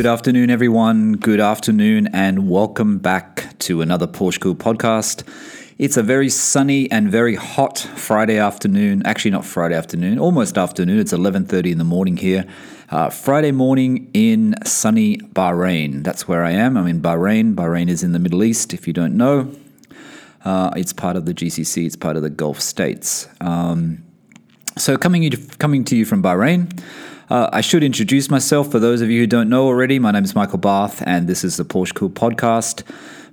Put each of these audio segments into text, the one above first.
Good afternoon, everyone. Good afternoon, and welcome back to another Porsche Cool podcast. It's a very sunny and very hot Friday afternoon. Actually, not Friday afternoon, almost afternoon. It's 11:30 in the morning here. Uh, Friday morning in sunny Bahrain. That's where I am. I'm in Bahrain. Bahrain is in the Middle East. If you don't know, uh, it's part of the GCC. It's part of the Gulf states. Um, so coming coming to you from Bahrain. Uh, I should introduce myself for those of you who don't know already. My name is Michael Barth, and this is the Porsche Cool podcast.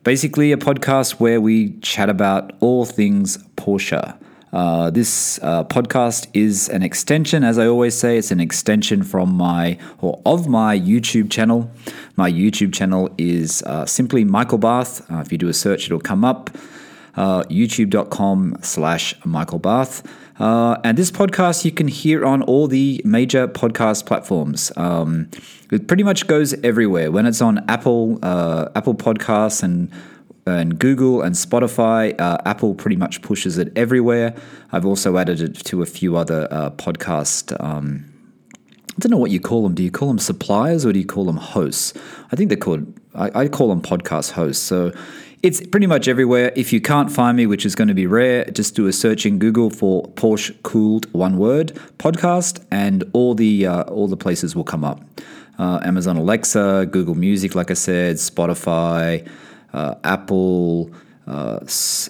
Basically, a podcast where we chat about all things Porsche. Uh, this uh, podcast is an extension, as I always say, it's an extension from my or of my YouTube channel. My YouTube channel is uh, simply Michael Barth. Uh, if you do a search, it'll come up. Uh, YouTube.com slash Michael Barth. Uh, and this podcast you can hear on all the major podcast platforms. Um, it pretty much goes everywhere. When it's on Apple, uh, Apple Podcasts and and Google and Spotify, uh, Apple pretty much pushes it everywhere. I've also added it to a few other uh, podcast. Um, I don't know what you call them. Do you call them suppliers or do you call them hosts? I think they're called. I, I call them podcast hosts. So it's pretty much everywhere. If you can't find me, which is going to be rare, just do a search in Google for Porsche Cooled one word podcast, and all the uh, all the places will come up. Uh, Amazon Alexa, Google Music, like I said, Spotify, uh, Apple. Uh,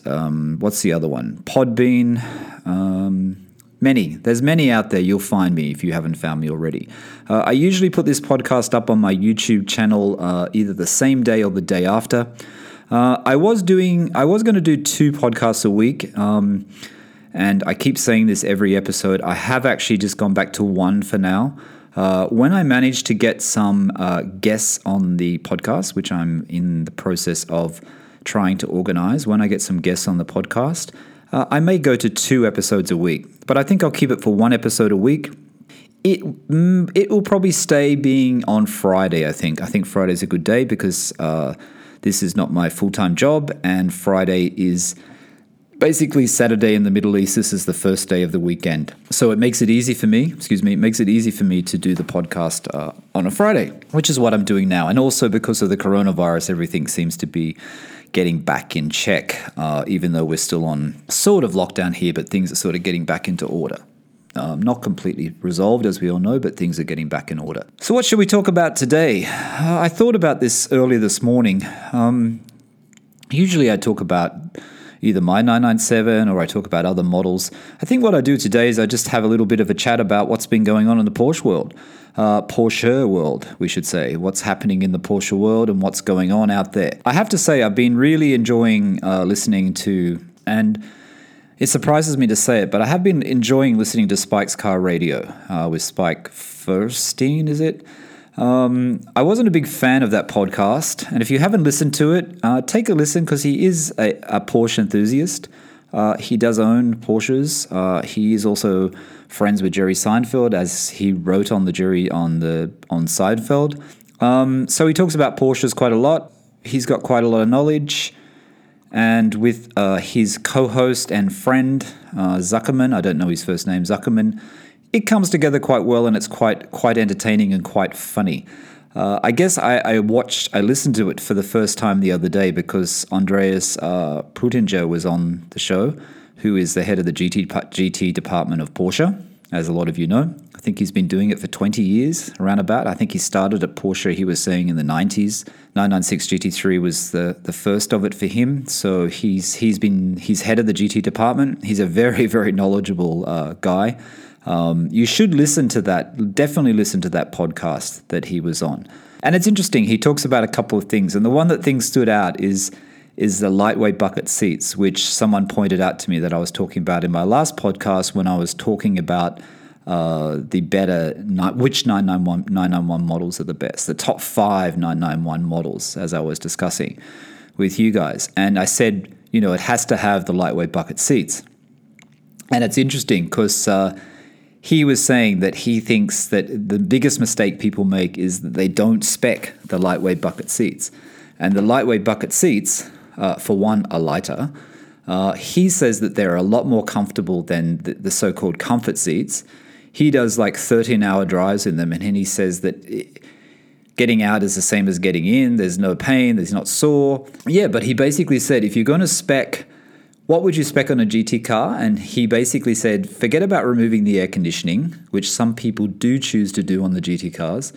um, what's the other one? Podbean. Um, many. There's many out there. You'll find me if you haven't found me already. Uh, I usually put this podcast up on my YouTube channel uh, either the same day or the day after. Uh, I was doing, I was going to do two podcasts a week. Um, and I keep saying this every episode. I have actually just gone back to one for now. Uh, when I manage to get some uh, guests on the podcast, which I'm in the process of trying to organize, when I get some guests on the podcast, uh, I may go to two episodes a week. But I think I'll keep it for one episode a week. It mm, it will probably stay being on Friday. I think. I think Friday's a good day because uh, this is not my full time job, and Friday is basically Saturday in the Middle East. This is the first day of the weekend. So it makes it easy for me, excuse me, it makes it easy for me to do the podcast uh, on a Friday, which is what I'm doing now. And also because of the coronavirus, everything seems to be getting back in check, uh, even though we're still on sort of lockdown here, but things are sort of getting back into order. Um, not completely resolved, as we all know, but things are getting back in order. So, what should we talk about today? Uh, I thought about this earlier this morning. Um, usually, I talk about either my 997 or I talk about other models. I think what I do today is I just have a little bit of a chat about what's been going on in the Porsche world, uh, Porsche world, we should say, what's happening in the Porsche world and what's going on out there. I have to say, I've been really enjoying uh, listening to and it surprises me to say it, but I have been enjoying listening to Spike's car radio uh, with Spike Feuerstein, is it? Um, I wasn't a big fan of that podcast, and if you haven't listened to it, uh, take a listen because he is a, a Porsche enthusiast. Uh, he does own Porsches. Uh, he is also friends with Jerry Seinfeld, as he wrote on the jury on the on Seinfeld. Um, so he talks about Porsches quite a lot. He's got quite a lot of knowledge and with uh, his co-host and friend uh, Zuckerman, I don't know his first name, Zuckerman, it comes together quite well, and it's quite quite entertaining and quite funny. Uh, I guess I, I, watched, I listened to it for the first time the other day because Andreas uh, was on the show, who is the head of the GT GT department of Porsche, as a lot of you know. I think he's been doing it for 20 years, around about. I think he started at Porsche, he was saying, in the 90s. 996 GT3 was the, the first of it for him. So he's he's been he's head of the GT department. He's a very very knowledgeable uh, guy. Um, you should listen to that. Definitely listen to that podcast that he was on. And it's interesting. He talks about a couple of things, and the one that things stood out is is the lightweight bucket seats, which someone pointed out to me that I was talking about in my last podcast when I was talking about uh, the better, which 991, 991 models are the best, the top five 991 models, as I was discussing with you guys. And I said, you know, it has to have the lightweight bucket seats. And it's interesting because uh, he was saying that he thinks that the biggest mistake people make is that they don't spec the lightweight bucket seats. And the lightweight bucket seats, uh, for one, are lighter. Uh, he says that they're a lot more comfortable than the, the so called comfort seats he does like 13 hour drives in them and he says that it, getting out is the same as getting in. There's no pain, there's not sore. Yeah, but he basically said if you're going to spec, what would you spec on a GT car? And he basically said forget about removing the air conditioning, which some people do choose to do on the GT cars.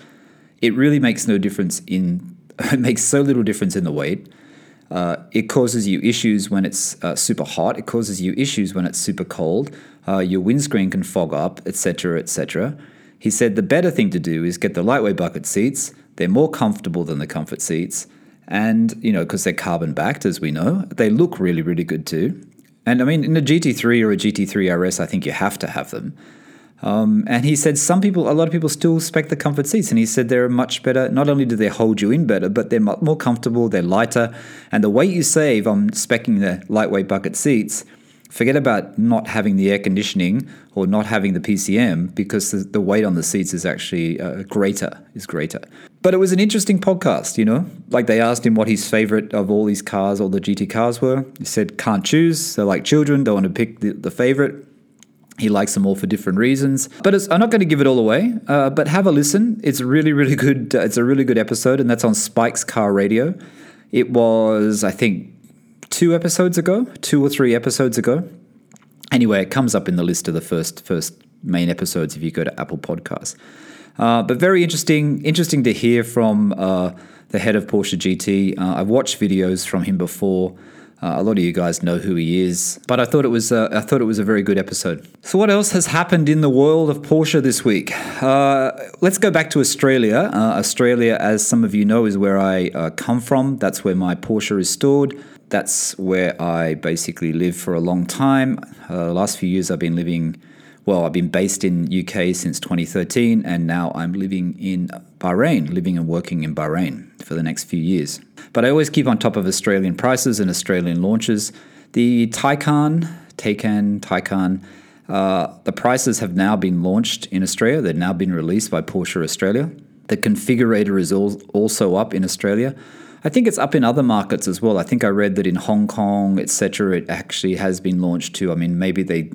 It really makes no difference in, it makes so little difference in the weight. Uh, it causes you issues when it's uh, super hot. It causes you issues when it's super cold. Uh, your windscreen can fog up, etc., etc. He said the better thing to do is get the lightweight bucket seats. They're more comfortable than the comfort seats, and you know because they're carbon backed, as we know, they look really, really good too. And I mean, in a GT3 or a GT3 RS, I think you have to have them. Um, and he said some people, a lot of people still spec the comfort seats. And he said they're much better. Not only do they hold you in better, but they're more comfortable, they're lighter. And the weight you save on specking the lightweight bucket seats, forget about not having the air conditioning or not having the PCM because the, the weight on the seats is actually uh, greater, is greater. But it was an interesting podcast, you know? Like they asked him what his favorite of all these cars, all the GT cars were. He said, can't choose. They're like children, don't want to pick the, the favorite. He likes them all for different reasons. But I'm not going to give it all away. Uh, but have a listen. It's really, really good. Uh, it's a really good episode, and that's on Spike's Car Radio. It was, I think, two episodes ago, two or three episodes ago. Anyway, it comes up in the list of the first first main episodes if you go to Apple Podcasts. Uh, but very interesting, interesting to hear from uh, the head of Porsche GT. Uh, I've watched videos from him before. Uh, a lot of you guys know who he is, but I thought it was uh, I thought it was a very good episode. So, what else has happened in the world of Porsche this week? Uh, let's go back to Australia. Uh, Australia, as some of you know, is where I uh, come from. That's where my Porsche is stored. That's where I basically live for a long time. Uh, the last few years, I've been living well, I've been based in UK since 2013, and now I'm living in Bahrain, living and working in Bahrain for the next few years. But I always keep on top of Australian prices and Australian launches. The Taycan, Taycan, Taycan, uh, the prices have now been launched in Australia. They've now been released by Porsche Australia. The configurator is also up in Australia. I think it's up in other markets as well. I think I read that in Hong Kong, etc., it actually has been launched too. I mean, maybe they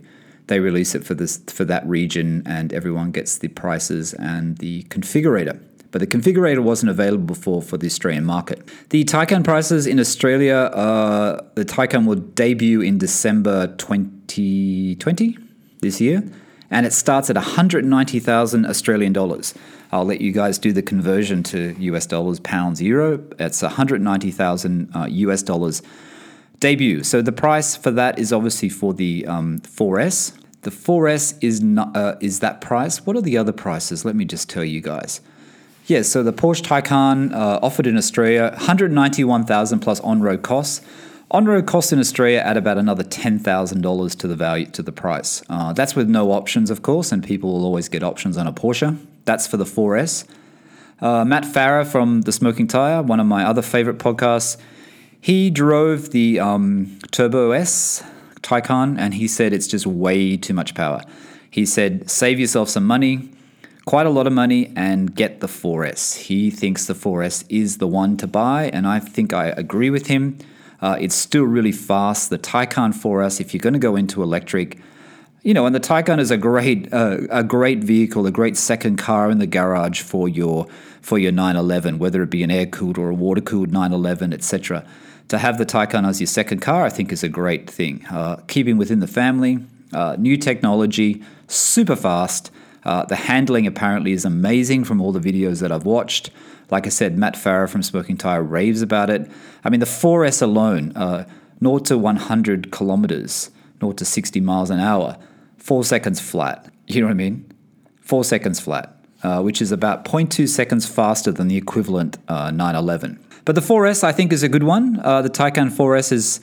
they release it for this for that region and everyone gets the prices and the configurator. But the configurator wasn't available before for the Australian market. The Taycan prices in Australia, uh, the Taycan will debut in December 2020 this year, and it starts at 190,000 Australian dollars. I'll let you guys do the conversion to US dollars, pounds, euro. It's 190,000 uh, US dollars debut. So the price for that is obviously for the um, 4S. The 4S is not uh, is that price. What are the other prices? Let me just tell you guys. Yeah, so the Porsche Taycan uh, offered in Australia 191,000 plus on-road costs. On-road costs in Australia add about another $10,000 to the value to the price. Uh, that's with no options, of course, and people will always get options on a Porsche. That's for the 4S. Uh, Matt Farah from the Smoking Tire, one of my other favorite podcasts, he drove the um, Turbo S Taycan and he said it's just way too much power. He said, save yourself some money, quite a lot of money, and get the 4S. He thinks the 4S is the one to buy, and I think I agree with him. Uh, it's still really fast. The Taycan 4S, if you're going to go into electric, you know, and the Taycan is a great, uh, a great vehicle, a great second car in the garage for your for your 911, whether it be an air cooled or a water cooled 911, etc to have the Taycan as your second car, I think is a great thing. Uh, keeping within the family, uh, new technology, super fast. Uh, the handling apparently is amazing from all the videos that I've watched. Like I said, Matt Farah from Smoking Tire raves about it. I mean, the 4S alone, uh, 0 to 100 kilometers, 0 to 60 miles an hour, four seconds flat. You know what I mean? Four seconds flat, uh, which is about 0.2 seconds faster than the equivalent uh, 911. But the 4S, I think, is a good one. Uh, the Taycan 4S is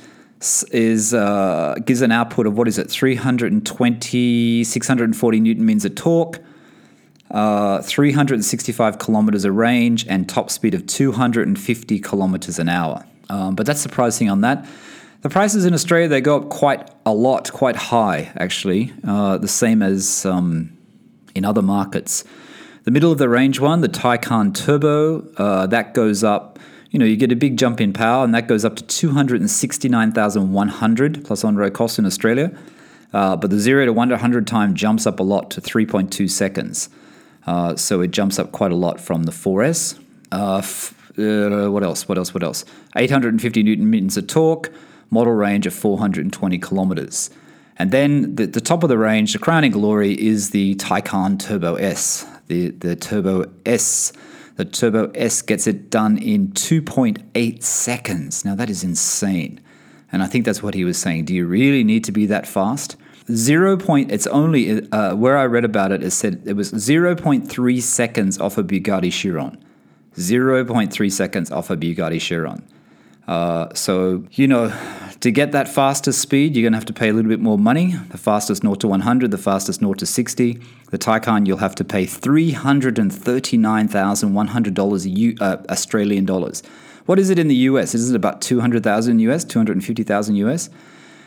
is uh, gives an output of what is it 320 640 newton meters of torque uh, 365 kilometers of range and top speed of 250 kilometers an hour. Um, but that's the pricing on that. The prices in australia they go up quite a lot quite high actually uh, the same as um, in other markets. The middle of the range one the Taycan turbo uh, that goes up you know, you get a big jump in power, and that goes up to 269,100 plus on-road costs in Australia. Uh, but the 0 to 100 time jumps up a lot to 3.2 seconds. Uh, so it jumps up quite a lot from the 4S. Uh, f- uh, what else? What else? What else? 850 newton meters of torque, model range of 420 kilometers. And then the, the top of the range, the crowning glory, is the Taycan Turbo S. The, the Turbo S. The Turbo S gets it done in 2.8 seconds. Now, that is insane. And I think that's what he was saying. Do you really need to be that fast? Zero point, it's only, uh, where I read about it, it said it was 0.3 seconds off a Bugatti Chiron. 0.3 seconds off a Bugatti Chiron. Uh, so, you know, to get that fastest speed, you're going to have to pay a little bit more money. The fastest 0 to 100, the fastest 0 to 60. The Taycan, you'll have to pay $339,100 uh, Australian dollars. What is it in the US? Is it about 200,000 US, 250,000 US?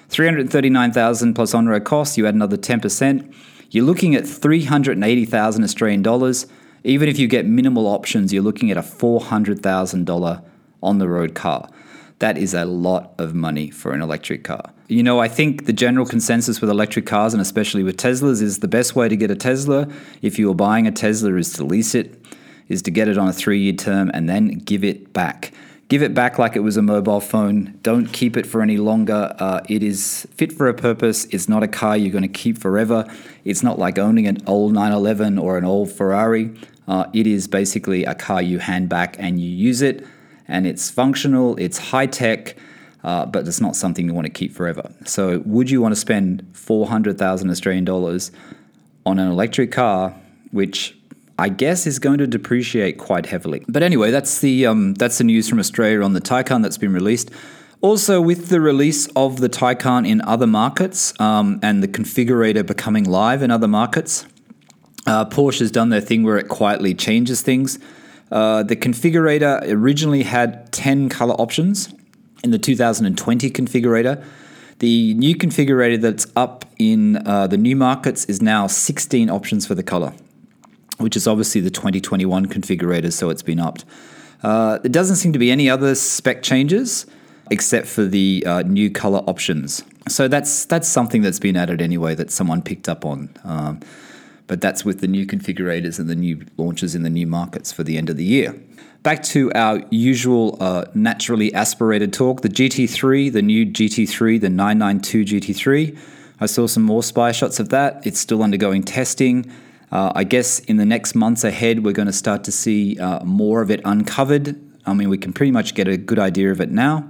339,000 plus on-road costs, you add another 10%. You're looking at 380,000 Australian dollars. Even if you get minimal options, you're looking at a $400,000 on the road car. That is a lot of money for an electric car. You know, I think the general consensus with electric cars and especially with Teslas is the best way to get a Tesla, if you are buying a Tesla, is to lease it, is to get it on a three year term and then give it back. Give it back like it was a mobile phone. Don't keep it for any longer. Uh, it is fit for a purpose. It's not a car you're going to keep forever. It's not like owning an old 911 or an old Ferrari. Uh, it is basically a car you hand back and you use it, and it's functional, it's high tech, uh, but it's not something you want to keep forever. So, would you want to spend 400,000 Australian dollars on an electric car, which I guess is going to depreciate quite heavily. But anyway, that's the um, that's the news from Australia on the Taycan that's been released. Also, with the release of the Taycan in other markets um, and the configurator becoming live in other markets, uh, Porsche has done their thing where it quietly changes things. Uh, the configurator originally had 10 color options in the 2020 configurator. The new configurator that's up in uh, the new markets is now 16 options for the color which is obviously the 2021 configurator, so it's been upped. Uh, there doesn't seem to be any other spec changes except for the uh, new color options. So that's that's something that's been added anyway that someone picked up on. Um, but that's with the new configurators and the new launches in the new markets for the end of the year. Back to our usual uh, naturally aspirated talk the GT3, the new GT3, the 992 GT3. I saw some more spy shots of that. It's still undergoing testing. Uh, I guess in the next months ahead, we're going to start to see uh, more of it uncovered. I mean, we can pretty much get a good idea of it now.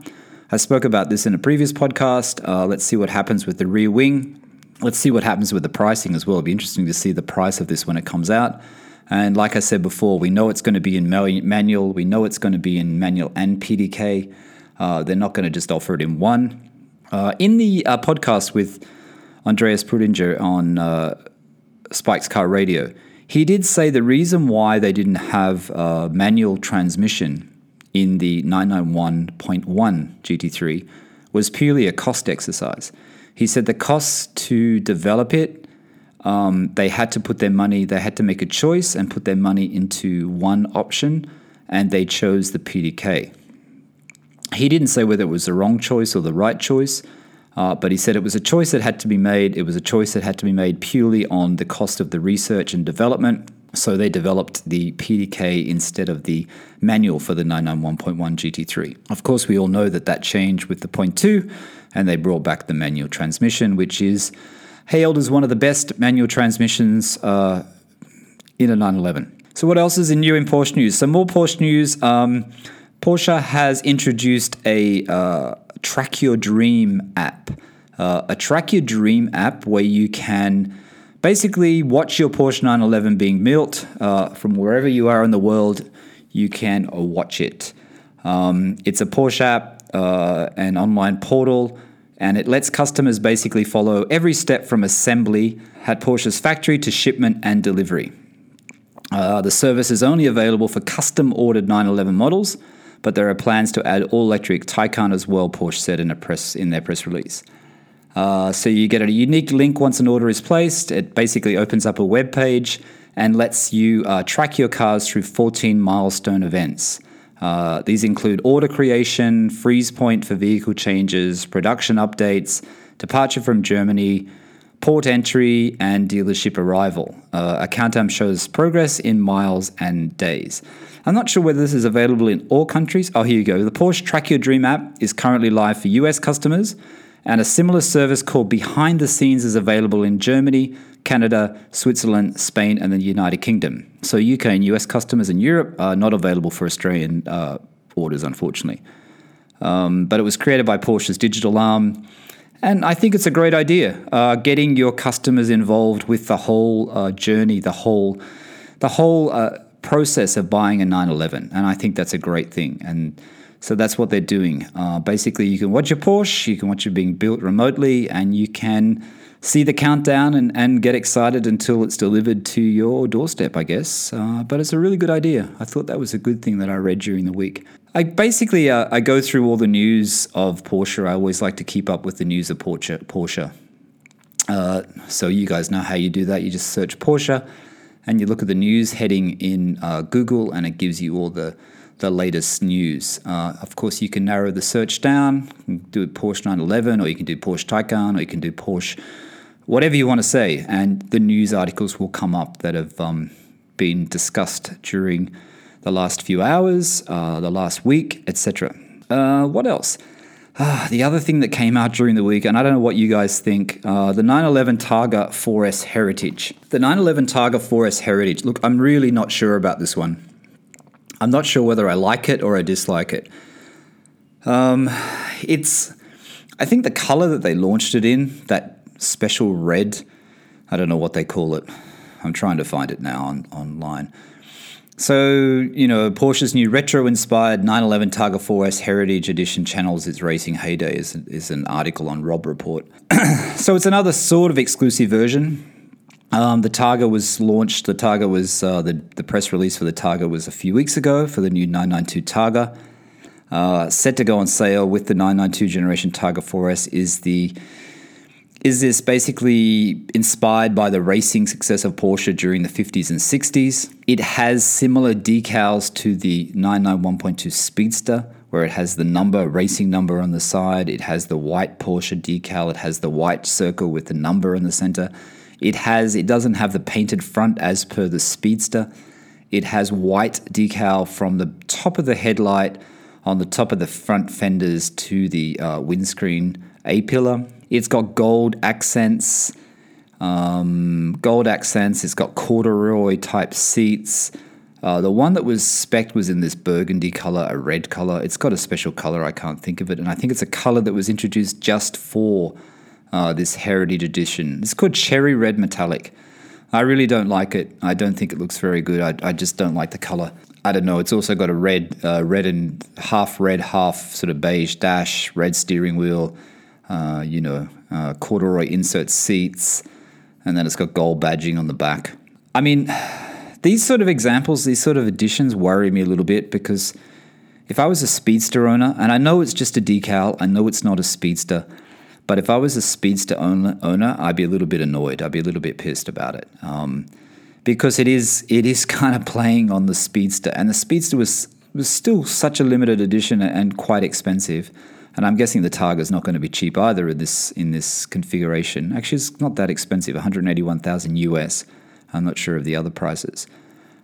I spoke about this in a previous podcast. Uh, let's see what happens with the rear wing. Let's see what happens with the pricing as well. It'll be interesting to see the price of this when it comes out. And like I said before, we know it's going to be in manual. We know it's going to be in manual and PDK. Uh, they're not going to just offer it in one. Uh, in the uh, podcast with Andreas Preuninger on Spike's Car Radio, he did say the reason why they didn't have a manual transmission in the 991.1 GT3 was purely a cost exercise. He said the costs to develop it, um, they had to put their money, they had to make a choice and put their money into one option, and they chose the PDK. He didn't say whether it was the wrong choice or the right choice. Uh, but he said it was a choice that had to be made. It was a choice that had to be made purely on the cost of the research and development. So they developed the PDK instead of the manual for the 991.1 GT3. Of course, we all know that that changed with the Point 2, and they brought back the manual transmission, which is hailed as one of the best manual transmissions uh, in a 911. So, what else is in new in Porsche news? Some more Porsche news. Um, Porsche has introduced a uh, Track Your Dream app. Uh, a Track Your Dream app where you can basically watch your Porsche 911 being built uh, from wherever you are in the world. You can watch it. Um, it's a Porsche app, uh, an online portal, and it lets customers basically follow every step from assembly at Porsche's factory to shipment and delivery. Uh, the service is only available for custom ordered 911 models but there are plans to add all electric Taycan as well, Porsche said in, a press, in their press release. Uh, so you get a unique link once an order is placed. It basically opens up a web page and lets you uh, track your cars through 14 milestone events. Uh, these include order creation, freeze point for vehicle changes, production updates, departure from Germany, port entry, and dealership arrival. Uh, a countdown shows progress in miles and days. I'm not sure whether this is available in all countries. Oh, here you go. The Porsche Track Your Dream app is currently live for US customers, and a similar service called Behind the Scenes is available in Germany, Canada, Switzerland, Spain, and the United Kingdom. So, UK and US customers in Europe are not available for Australian uh, orders, unfortunately. Um, but it was created by Porsche's digital arm. And I think it's a great idea, uh, getting your customers involved with the whole uh, journey, the whole, the whole uh, process of buying a 911. And I think that's a great thing. And so that's what they're doing. Uh, basically, you can watch your Porsche, you can watch it being built remotely, and you can see the countdown and, and get excited until it's delivered to your doorstep, I guess. Uh, but it's a really good idea. I thought that was a good thing that I read during the week. I basically uh, I go through all the news of Porsche. I always like to keep up with the news of Porsche. Porsche. Uh, so you guys know how you do that. You just search Porsche, and you look at the news heading in uh, Google, and it gives you all the the latest news. Uh, of course, you can narrow the search down. do Porsche 911, or you can do Porsche Taycan, or you can do Porsche whatever you want to say, and the news articles will come up that have um, been discussed during the last few hours, uh, the last week, etc. Uh, what else? Uh, the other thing that came out during the week, and I don't know what you guys think, uh, the 911 Targa 4S Heritage. The 911 Targa 4S Heritage. Look, I'm really not sure about this one. I'm not sure whether I like it or I dislike it. Um, it's, I think the color that they launched it in, that special red. I don't know what they call it. I'm trying to find it now on, online. So, you know, Porsche's new retro inspired 911 Targa 4S Heritage Edition channels its racing heyday is, is an article on Robb Report. so it's another sort of exclusive version. Um, the Targa was launched, the Targa was, uh, the, the press release for the Targa was a few weeks ago for the new 992 Targa. Uh, set to go on sale with the 992 generation Targa 4S is the is this basically inspired by the racing success of Porsche during the 50s and 60s? It has similar decals to the 991.2 Speedster, where it has the number, racing number on the side. It has the white Porsche decal. It has the white circle with the number in the center. It has. It doesn't have the painted front as per the Speedster. It has white decal from the top of the headlight on the top of the front fenders to the uh, windscreen A pillar it's got gold accents, um, gold accents. It's got corduroy type seats. Uh, the one that was spec was in this burgundy color, a red color. It's got a special color. I can't think of it, and I think it's a color that was introduced just for uh, this heritage edition. It's called cherry red metallic. I really don't like it. I don't think it looks very good. I, I just don't like the color. I don't know. It's also got a red, uh, red and half red, half sort of beige dash, red steering wheel, uh, you know, uh, corduroy insert seats, and then it's got gold badging on the back. I mean, these sort of examples, these sort of additions worry me a little bit because if I was a speedster owner, and I know it's just a decal, I know it's not a speedster, but if I was a speedster owner, I'd be a little bit annoyed. I'd be a little bit pissed about it. Um, because it is it is kind of playing on the speedster, and the speedster was was still such a limited edition and quite expensive. And I'm guessing the Targa is not going to be cheap either in this in this configuration. Actually, it's not that expensive, 181,000 US. I'm not sure of the other prices.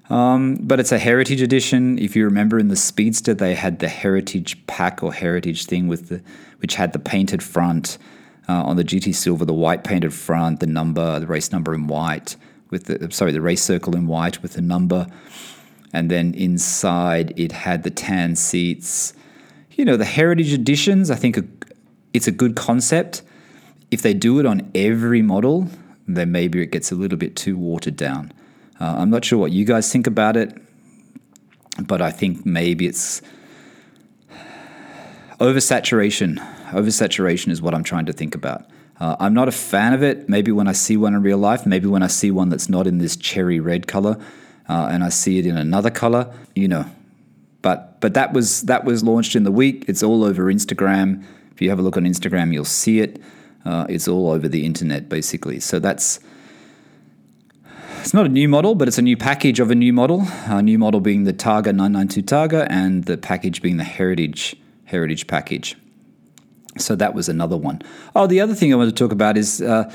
Um, but it's a heritage edition. If you remember in the Speedster, they had the heritage pack or heritage thing with the which had the painted front. Uh, on the GT Silver, the white painted front, the number, the race number in white, with the sorry, the race circle in white with the number, and then inside it had the tan seats you know, the heritage editions, I think it's a good concept. If they do it on every model, then maybe it gets a little bit too watered down. Uh, I'm not sure what you guys think about it, but I think maybe it's oversaturation. Oversaturation is what I'm trying to think about. Uh, I'm not a fan of it. Maybe when I see one in real life, maybe when I see one that's not in this cherry red color, uh, and I see it in another color, you know, but but that was that was launched in the week. It's all over Instagram. If you have a look on Instagram, you'll see it. Uh, it's all over the internet basically. So that's it's not a new model, but it's a new package of a new model. A new model being the Targa 992 Targa, and the package being the Heritage Heritage package. So that was another one. Oh, the other thing I want to talk about is uh,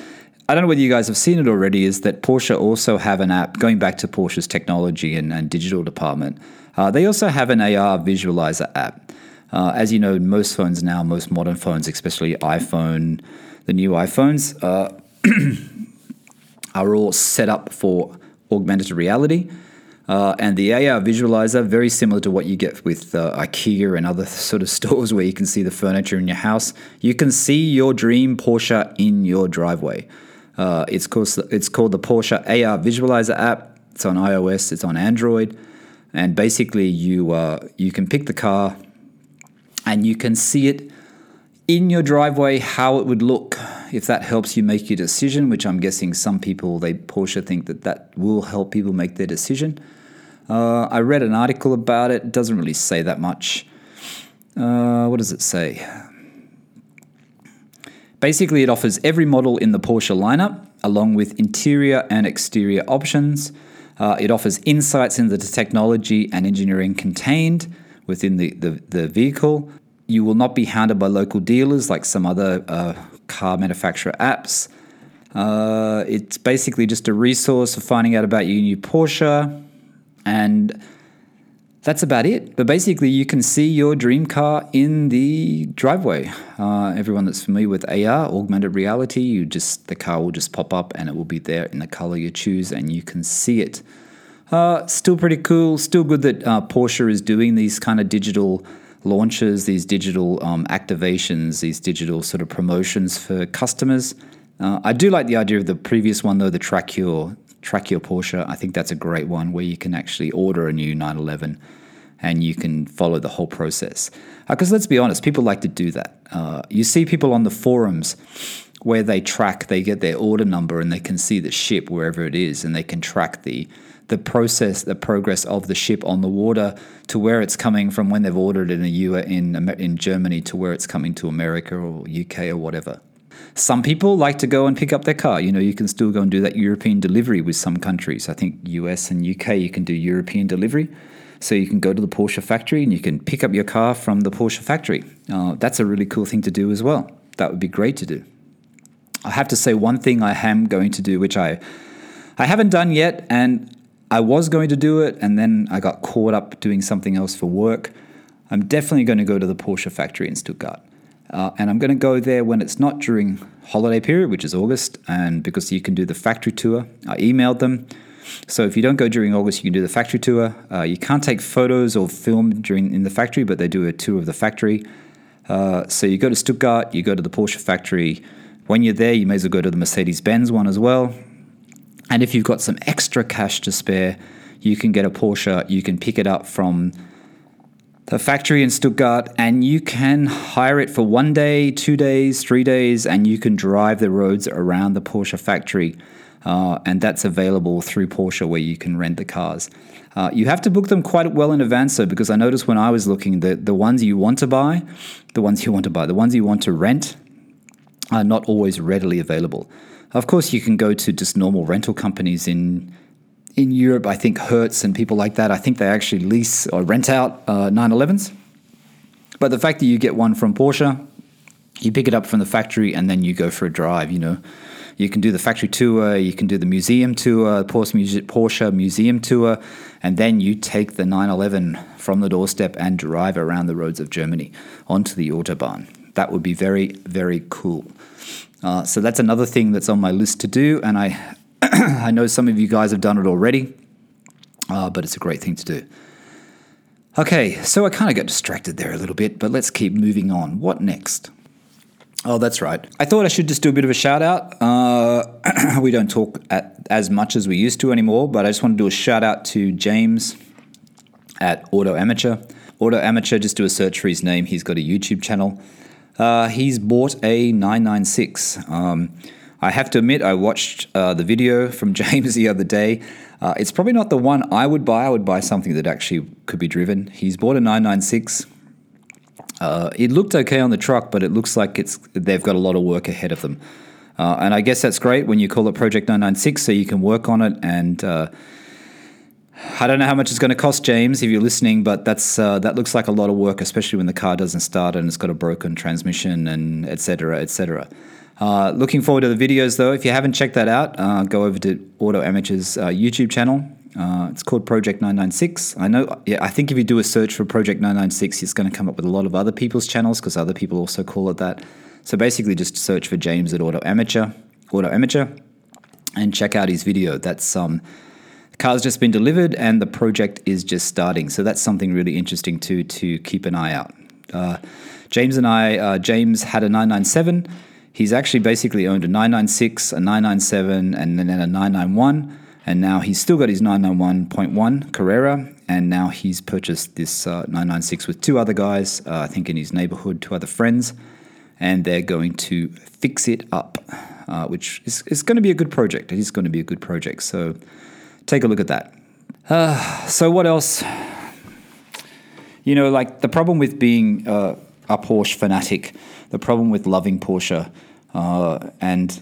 I don't know whether you guys have seen it already, is that Porsche also have an app, going back to Porsche's technology and, and digital department, uh, they also have an AR visualizer app. Uh, as you know, most phones now, most modern phones, especially iPhone, the new iPhones, uh, are all set up for augmented reality. Uh, and the AR visualizer, very similar to what you get with uh, IKEA and other sort of stores where you can see the furniture in your house. You can see your dream Porsche in your driveway. Uh, it's called it's called the Porsche AR Visualizer app. It's on iOS. It's on Android, and basically you uh, you can pick the car, and you can see it in your driveway how it would look if that helps you make your decision. Which I'm guessing some people they Porsche think that that will help people make their decision. Uh, I read an article about it. It doesn't really say that much. Uh, what does it say? Basically, it offers every model in the Porsche lineup, along with interior and exterior options. Uh, it offers insights into the technology and engineering contained within the, the, the, vehicle. You will not be hounded by local dealers like some other uh, car manufacturer apps. Uh, it's basically just a resource for finding out about your new Porsche, and that's about it. But basically, you can see your dream car in the driveway. Uh, everyone that's familiar with AR, augmented reality, you just the car will just pop up and it will be there in the color you choose, and you can see it. Uh, still pretty cool. Still good that uh, Porsche is doing these kind of digital launches, these digital um, activations, these digital sort of promotions for customers. Uh, I do like the idea of the previous one though, the Track Your Track Your Porsche. I think that's a great one where you can actually order a new 911 and you can follow the whole process. Because uh, let's be honest, people like to do that. Uh, you see people on the forums where they track, they get their order number and they can see the ship wherever it is, and they can track the the process, the progress of the ship on the water to where it's coming from when they've ordered in a U in in Germany to where it's coming to America or UK or whatever. Some people like to go and pick up their car. You know, you can still go and do that European delivery with some countries. I think US and UK you can do European delivery. So you can go to the Porsche factory and you can pick up your car from the Porsche factory. Uh, that's a really cool thing to do as well. That would be great to do. I have to say one thing I am going to do, which I I haven't done yet, and I was going to do it, and then I got caught up doing something else for work. I'm definitely going to go to the Porsche factory in Stuttgart. Uh, and I'm going to go there when it's not during holiday period, which is August, and because you can do the factory tour. I emailed them. So if you don't go during August, you can do the factory tour. Uh, you can't take photos or film during in the factory, but they do a tour of the factory. Uh, so you go to Stuttgart, you go to the Porsche factory. When you're there, you may as well go to the Mercedes Benz one as well. And if you've got some extra cash to spare, you can get a Porsche. You can pick it up from the factory in Stuttgart, and you can hire it for one day, two days, three days, and you can drive the roads around the Porsche factory. Uh, and that's available through Porsche where you can rent the cars. Uh, you have to book them quite well in advance, though, because I noticed when I was looking that the ones you want to buy, the ones you want to buy, the ones you want to rent, are not always readily available. Of course, you can go to just normal rental companies in in Europe, I think Hertz and people like that, I think they actually lease or rent out uh, 911s. But the fact that you get one from Porsche, you pick it up from the factory and then you go for a drive, you know. You can do the factory tour, you can do the museum tour, Porsche museum tour, and then you take the 911 from the doorstep and drive around the roads of Germany onto the Autobahn. That would be very, very cool. Uh, so that's another thing that's on my list to do, and I I know some of you guys have done it already, uh, but it's a great thing to do. Okay, so I kind of got distracted there a little bit, but let's keep moving on. What next? Oh, that's right. I thought I should just do a bit of a shout out. Uh, we don't talk at, as much as we used to anymore, but I just want to do a shout out to James at Auto Amateur. Auto Amateur, just do a search for his name. He's got a YouTube channel. Uh, he's bought a 996. Um, I have to admit, I watched uh, the video from James the other day. Uh, it's probably not the one I would buy. I would buy something that actually could be driven. He's bought a 996. Uh, it looked okay on the truck, but it looks like it's they've got a lot of work ahead of them. Uh, and I guess that's great when you call it Project 996, so you can work on it. And uh, I don't know how much it's going to cost, James, if you're listening, but that's uh, that looks like a lot of work, especially when the car doesn't start and it's got a broken transmission and etc. etc. Uh, looking forward to the videos though. If you haven't checked that out, uh, go over to Auto Amateur's uh, YouTube channel. Uh, it's called Project 996. I know, yeah, I think if you do a search for Project 996, it's going to come up with a lot of other people's channels because other people also call it that. So basically, just search for James at Auto Amateur, Auto Amateur, and check out his video. That's um, the car's just been delivered and the project is just starting. So that's something really interesting too to keep an eye out. Uh, James and I, uh, James had a 997. He's actually basically owned a 996, a 997, and then a 991 and now he's still got his 991.1 Carrera, and now he's purchased this uh, 996 with two other guys, uh, I think in his neighborhood, two other friends, and they're going to fix it up, uh, which is, is going to be a good project. It is going to be a good project. So take a look at that. So, what else? You know, like the problem with being uh, a Porsche fanatic, the problem with loving Porsche, uh, and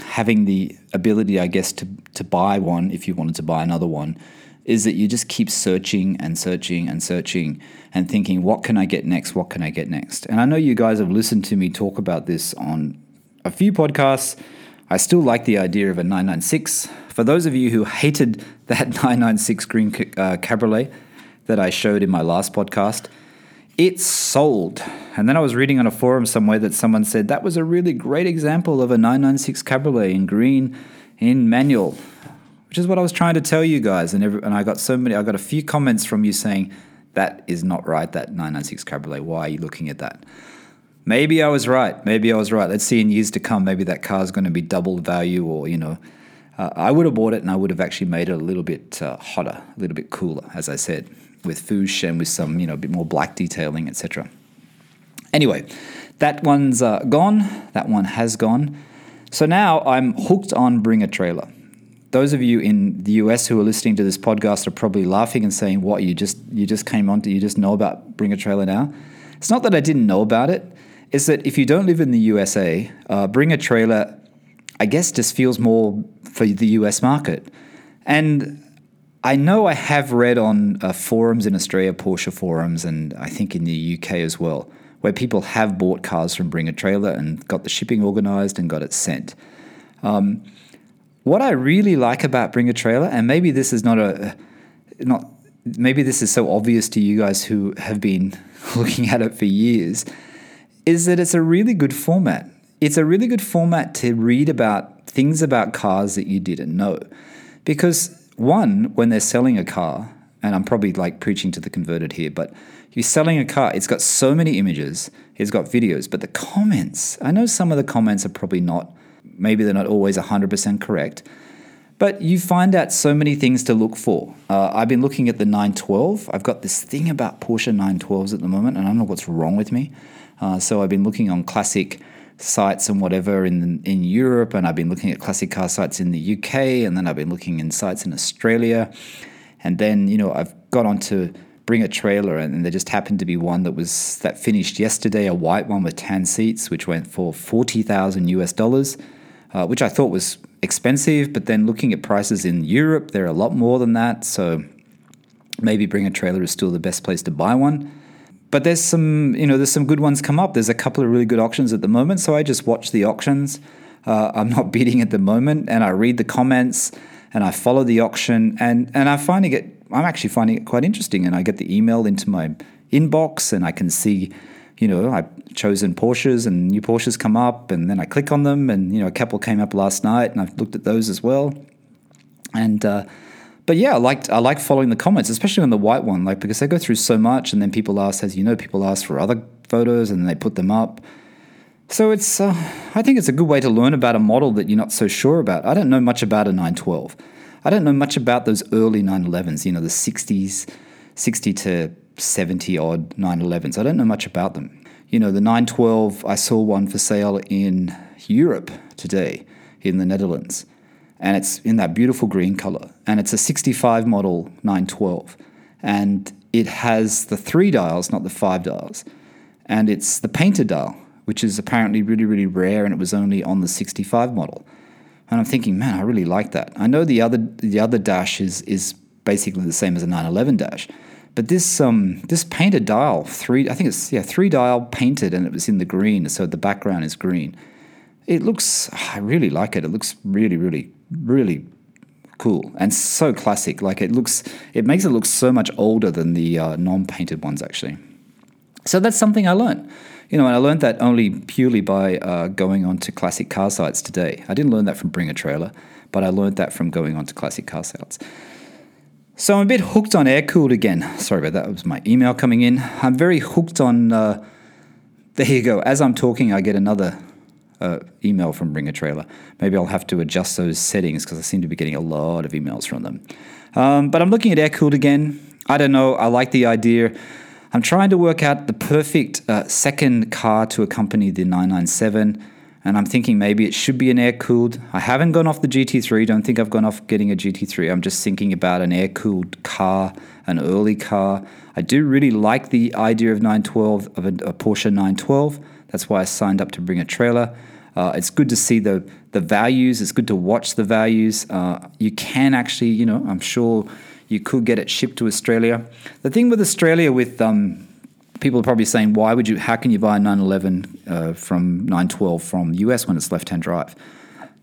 having the ability, I guess, to, to buy one if you wanted to buy another one is that you just keep searching and searching and searching and thinking, what can I get next? What can I get next? And I know you guys have listened to me talk about this on a few podcasts. I still like the idea of a 996. For those of you who hated that 996 green uh, Cabriolet that I showed in my last podcast, it's sold. And then I was reading on a forum somewhere that someone said that was a really great example of a 996 Cabriolet in green in manual, which is what I was trying to tell you guys. And, every, and I got so many, I got a few comments from you saying that is not right, that 996 Cabriolet. Why are you looking at that? Maybe I was right. Maybe I was right. Let's see in years to come. Maybe that car is going to be double value, or you know, uh, I would have bought it and I would have actually made it a little bit uh, hotter, a little bit cooler, as I said with Fuchs and with some, you know, a bit more black detailing, etc. Anyway, that one's uh, gone. That one has gone. So now I'm hooked on Bring a Trailer. Those of you in the US who are listening to this podcast are probably laughing and saying, "What you just you just came on to you just know about Bring a Trailer now?" It's not that I didn't know about it. It's that if you don't live in the USA, uh, Bring a Trailer, I guess, just feels more for the US market. And I know I have read on uh, forums in Australia, Porsche forums, and I think in the UK as well, where people have bought cars from Bring a Trailer and got the shipping organized and got it sent. Um, what I really like about Bring a Trailer, and maybe this is not a not maybe this is so obvious to you guys who have been looking at it for years, is that it's a really good format. It's a really good format to read about things about cars that you didn't know. Because one, when they're selling a car, and I'm probably like preaching to the converted here, but you're selling a car, it's got so many images, it's got videos, but the comments, I know some of the comments are probably not, maybe they're not always 100% correct, but you find out so many things to look for. Uh, I've been looking at the 912. I've got this thing about Porsche 912s at the moment, and I don't know what's wrong with me. Uh, so I've been looking on classic sites and whatever in in Europe, and I've been looking at classic car sites in the UK, and then I've been looking in sites in Australia, and then you know I've got on to bring a trailer, and there just happened to be one that was that finished yesterday, a white one with tan seats, which went for forty thousand US dollars, uh, which I thought was expensive, but then looking at prices in Europe, they're a lot more than that, so maybe bring a trailer is still the best place to buy one. But there's some, you know, there's some good ones come up. There's a couple of really good auctions at the moment, so I just watch the auctions. Uh, I'm not bidding at the moment, and I read the comments and I follow the auction, and and I finding it. I'm actually finding it quite interesting, and I get the email into my inbox, and I can see, you know, I've chosen Porsches, and new Porsches come up, and then I click on them, and you know, a couple came up last night, and I've looked at those as well, and. Uh, but yeah, I liked I like following the comments, especially on the white one, like because they go through so much, and then people ask, as you know, people ask for other photos, and then they put them up. So it's uh, I think it's a good way to learn about a model that you're not so sure about. I don't know much about a 912. I don't know much about those early 911s. You know, the 60s, 60 to 70 odd 911s. I don't know much about them. You know, the 912. I saw one for sale in Europe today, in the Netherlands and it's in that beautiful green color. And it's a 65 model 912. And it has the three dials, not the five dials. And it's the painted dial, which is apparently really, really rare, and it was only on the 65 model. And I'm thinking, man, I really like that. I know the other the other dash is is basically the same as a 911 dash, but this um this painted dial three I think it's yeah three dial painted and it was in the green, so the background is green it looks, I really like it. It looks really, really, really cool and so classic. Like it looks, it makes it look so much older than the uh, non-painted ones actually. So that's something I learned. You know, and I learned that only purely by uh, going on to classic car sites today. I didn't learn that from Bring a Trailer, but I learned that from going on to classic car sites. So I'm a bit hooked on air cooled again. Sorry about that. It was my email coming in. I'm very hooked on. Uh, there you go. As I'm talking, I get another uh, email from Bring a Trailer. Maybe I'll have to adjust those settings because I seem to be getting a lot of emails from them. Um, but I'm looking at air cooled again. I don't know. I like the idea. I'm trying to work out the perfect uh, second car to accompany the 997, and I'm thinking maybe it should be an air cooled. I haven't gone off the GT3, don't think I've gone off getting a GT3. I'm just thinking about an air cooled car, an early car. I do really like the idea of 912, of a, a Porsche 912. That's why I signed up to bring a trailer. Uh, it's good to see the the values. It's good to watch the values. Uh, you can actually, you know, I'm sure you could get it shipped to Australia. The thing with Australia, with um, people are probably saying, why would you? How can you buy a 911 uh, from 912 from the US when it's left-hand drive?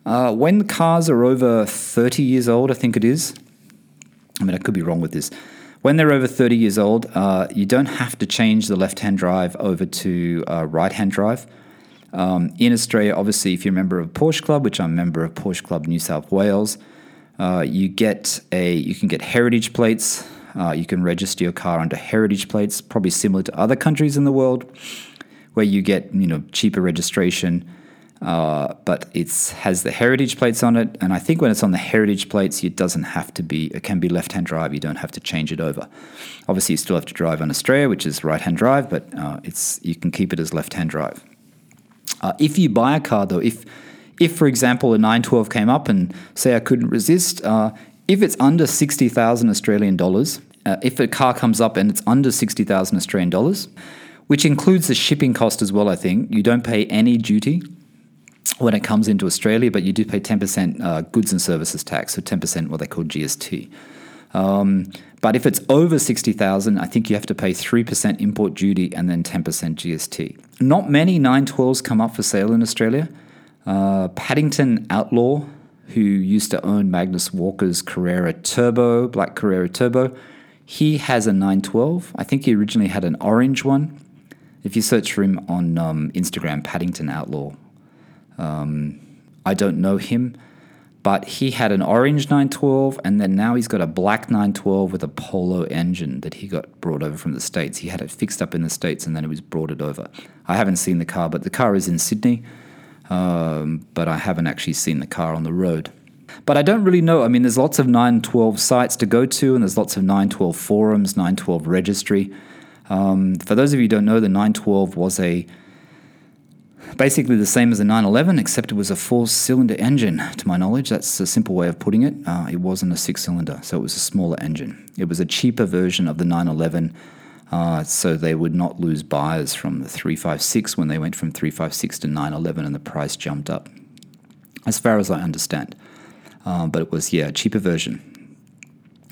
Uh, when cars are over 30 years old, I think it is. I mean, I could be wrong with this. When they're over 30 years old, uh, you don't have to change the left-hand drive over to uh, right-hand drive. Um, in Australia, obviously, if you're a member of Porsche Club, which I'm a member of Porsche Club New South Wales, uh, you get a you can get heritage plates. Uh, you can register your car under heritage plates, probably similar to other countries in the world, where you get you know cheaper registration. Uh, but it has the heritage plates on it, and I think when it's on the heritage plates, it doesn't have to be. It can be left-hand drive. You don't have to change it over. Obviously, you still have to drive on Australia, which is right-hand drive, but uh, it's you can keep it as left-hand drive. Uh, if you buy a car, though, if if, for example, a 912 came up and say I couldn't resist, uh, if it's under 60,000 Australian dollars, uh, if a car comes up and it's under 60,000 Australian dollars, which includes the shipping cost as well, I think, you don't pay any duty when it comes into Australia, but you do pay 10% uh, goods and services tax, so 10% what they call GST. Um, but if it's over 60,000, I think you have to pay 3% import duty and then 10% GST. Not many 912s come up for sale in Australia. Uh, Paddington Outlaw, who used to own Magnus Walker's Carrera Turbo, Black Carrera Turbo, he has a 912. I think he originally had an orange one. If you search for him on um, Instagram, Paddington Outlaw, um, I don't know him, but he had an orange 912, and then now he's got a black 912 with a Polo engine that he got brought over from the States. He had it fixed up in the States and then he was brought it over. I haven't seen the car, but the car is in Sydney um, but I haven't actually seen the car on the road. But I don't really know. I mean, there's lots of 912 sites to go to, and there's lots of 912 forums, 912 registry. Um, for those of you who don't know, the 912 was a basically the same as the 911, except it was a four-cylinder engine. To my knowledge, that's a simple way of putting it. Uh, it wasn't a six-cylinder, so it was a smaller engine. It was a cheaper version of the 911 uh, so they would not lose buyers from the 356 when they went from 356 to 911 and the price jumped up, as far as I understand. Uh, but it was, yeah, a cheaper version.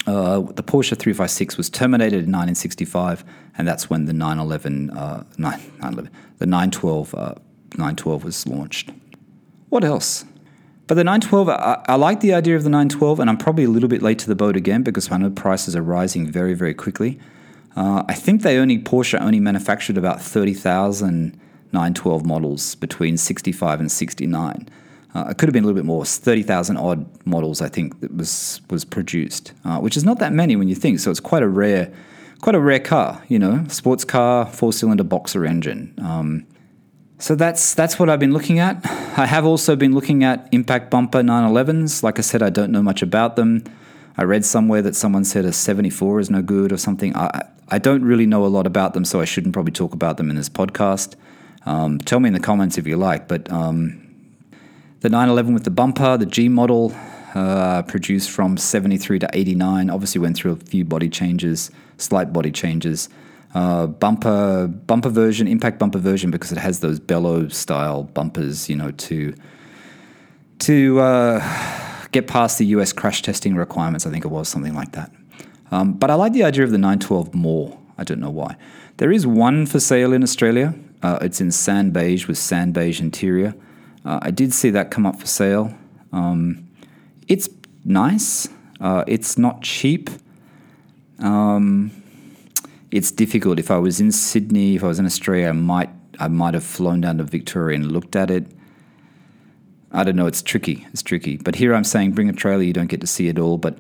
Uh, the Porsche 356 was terminated in 1965, and that's when the 911, uh, 9, 911 the 912, uh, 912 was launched. What else? But the 912, I, I, like the idea of the 912, and I'm probably a little bit late to the boat again because I know prices are rising very, very quickly. Uh, I think they only Porsche only manufactured about 30,000 912 models between 65 and 69. Uh, it could have been a little bit more, 30,000 odd models I think that was was produced, uh, which is not that many when you think. So it's quite a rare, quite a rare car, you know, sports car, four cylinder boxer engine. Um, so that's that's what I've been looking at. I have also been looking at impact bumper 911s. Like I said, I don't know much about them. I read somewhere that someone said a 74 is no good or something. I, I don't really know a lot about them, so I shouldn't probably talk about them in this podcast. Um, tell me in the comments if you like. But um, the 911 with the bumper, the G model, uh, produced from 73 to 89, obviously went through a few body changes, slight body changes. Uh, bumper bumper version, impact bumper version, because it has those bellow style bumpers, you know, to to uh, get past the US crash testing requirements. I think it was something like that. Um, but I like the idea of the 912 more. I don't know why. There is one for sale in Australia. Uh, it's in sand beige with sand beige interior. Uh, I did see that come up for sale. Um, it's nice. Uh, it's not cheap. Um, it's difficult. If I was in Sydney, if I was in Australia, I might I might have flown down to Victoria and looked at it. I don't know. It's tricky. It's tricky. But here I'm saying, bring a trailer. You don't get to see it all, but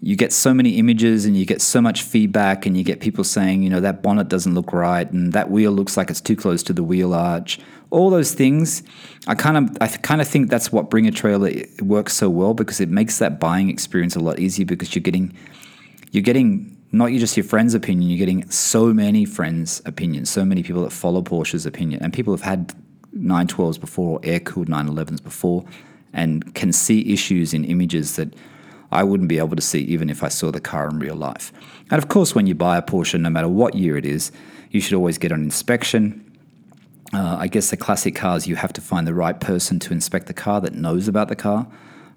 you get so many images and you get so much feedback and you get people saying, you know, that bonnet doesn't look right and that wheel looks like it's too close to the wheel arch. All those things, I kind of I kind of think that's what bring a trailer works so well because it makes that buying experience a lot easier because you're getting you're getting not you just your friend's opinion, you're getting so many friends' opinions, so many people that follow Porsche's opinion, and people have had 912s before, or air cooled 911s before, and can see issues in images that I wouldn't be able to see even if I saw the car in real life. And of course, when you buy a Porsche, no matter what year it is, you should always get an inspection. Uh, I guess the classic cars, you have to find the right person to inspect the car that knows about the car.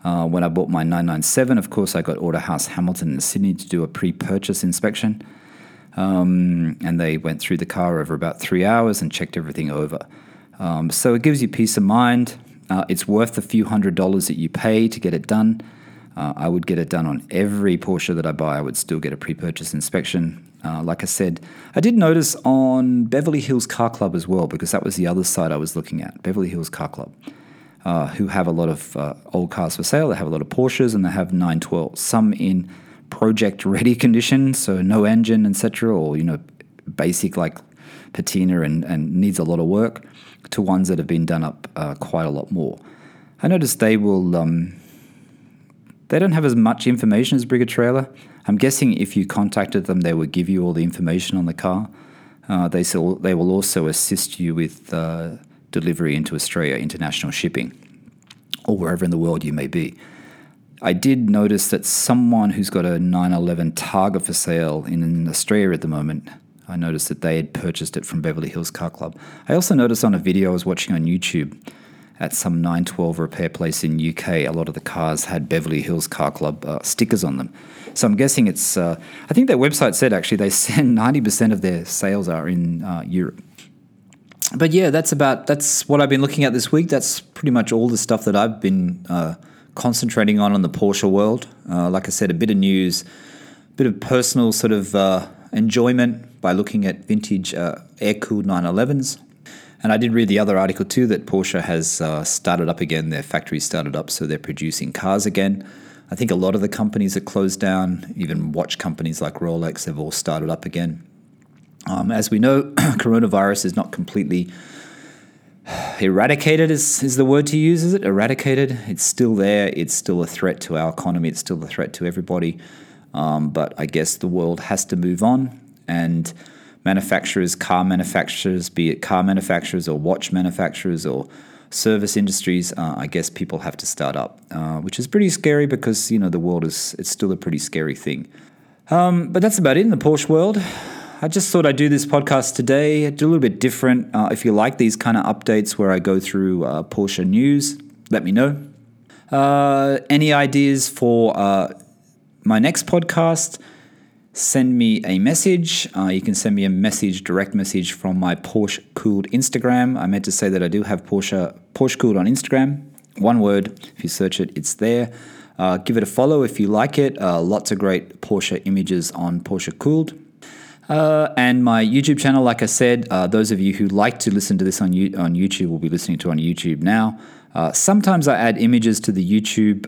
Uh, when I bought my 997, of course, I got Autohaus Hamilton in Sydney to do a pre purchase inspection. Um, and they went through the car over about three hours and checked everything over. Um, so it gives you peace of mind. Uh, it's worth the few hundred dollars that you pay to get it done. Uh, I would get it done on every Porsche that I buy. I would still get a pre-purchase inspection. Uh, like I said, I did notice on Beverly Hills Car Club as well, because that was the other side I was looking at. Beverly Hills Car Club, uh, who have a lot of uh, old cars for sale. They have a lot of Porsches and they have 912. Some in project-ready condition, so no engine, etc., or you know, basic like patina and, and needs a lot of work, to ones that have been done up uh, quite a lot more. I noticed they will. Um, they don't have as much information as Bring a Trailer. I'm guessing if you contacted them, they would give you all the information on the car. Uh, they, still, they will also assist you with uh, delivery into Australia, international shipping, or wherever in the world you may be. I did notice that someone who's got a 911 Targa for sale in, Australia at the moment, I noticed that they had purchased it from Beverly Hills Car Club. I also noticed on a video I was watching on YouTube at some 912 repair place in UK, a lot of the cars had Beverly Hills Car Club uh, stickers on them. So I'm guessing it's, uh, I think their website said actually they send 90% of their sales are in uh, Europe. But yeah, that's about, that's what I've been looking at this week. That's pretty much all the stuff that I've been uh, concentrating on in the Porsche world. Uh, like I said, a bit of news, a bit of personal sort of uh, enjoyment by looking at vintage air cooled 911s. And I did read the other article too that Porsche has uh, started up again. Their factory started up, so they're producing cars again. I think a lot of the companies that closed down, even watch companies like Rolex, have all started up again. Um, as we know, coronavirus is not completely eradicated, is, is the word to use, is it? Eradicated. It's still there. It's still a threat to our economy. It's still a threat to everybody. Um, but I guess the world has to move on. And manufacturers, car manufacturers, be it car manufacturers or watch manufacturers or service industries, uh, I guess people have to start up, uh, which is pretty scary because you know the world is it's still a pretty scary thing. Um, but that's about it in the Porsche world. I just thought I'd do this podcast today, do a little bit different. Uh, if you like these kind of updates where I go through uh, Porsche news, let me know. Uh, any ideas for uh, my next podcast? send me a message. Uh, you can send me a message, direct message from my Porsche Cooled Instagram. I meant to say that I do have Porsche Porsche Cooled on Instagram. One word. If you search it, it's there. Uh, give it a follow if you like it. Lots of great Porsche images on Porsche Cooled. Uh, and my YouTube channel, like I said, uh, those of you who like to listen to this on, U- on YouTube will be listening to on YouTube now. Uh, sometimes I add images to the YouTube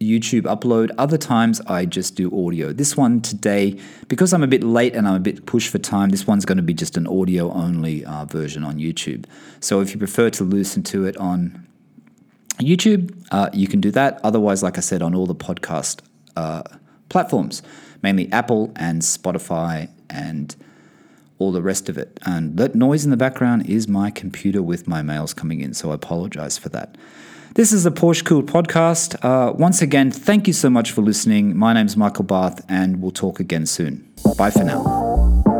YouTube upload. Other times I just do audio. This one today, because I'm a bit late and I'm a bit pushed for time, this one's going to be just an audio only uh, version on YouTube. So if you prefer to listen to it on YouTube, uh, you can do that. Otherwise, like I said, on all the podcast uh, platforms, mainly Apple and Spotify and all the rest of it. And that noise in the background is my computer with my mails coming in, so I apologize for that. This is the Porsche Cool podcast. Uh, once again, thank you so much for listening. My name is Michael Barth, and we'll talk again soon. Bye for now.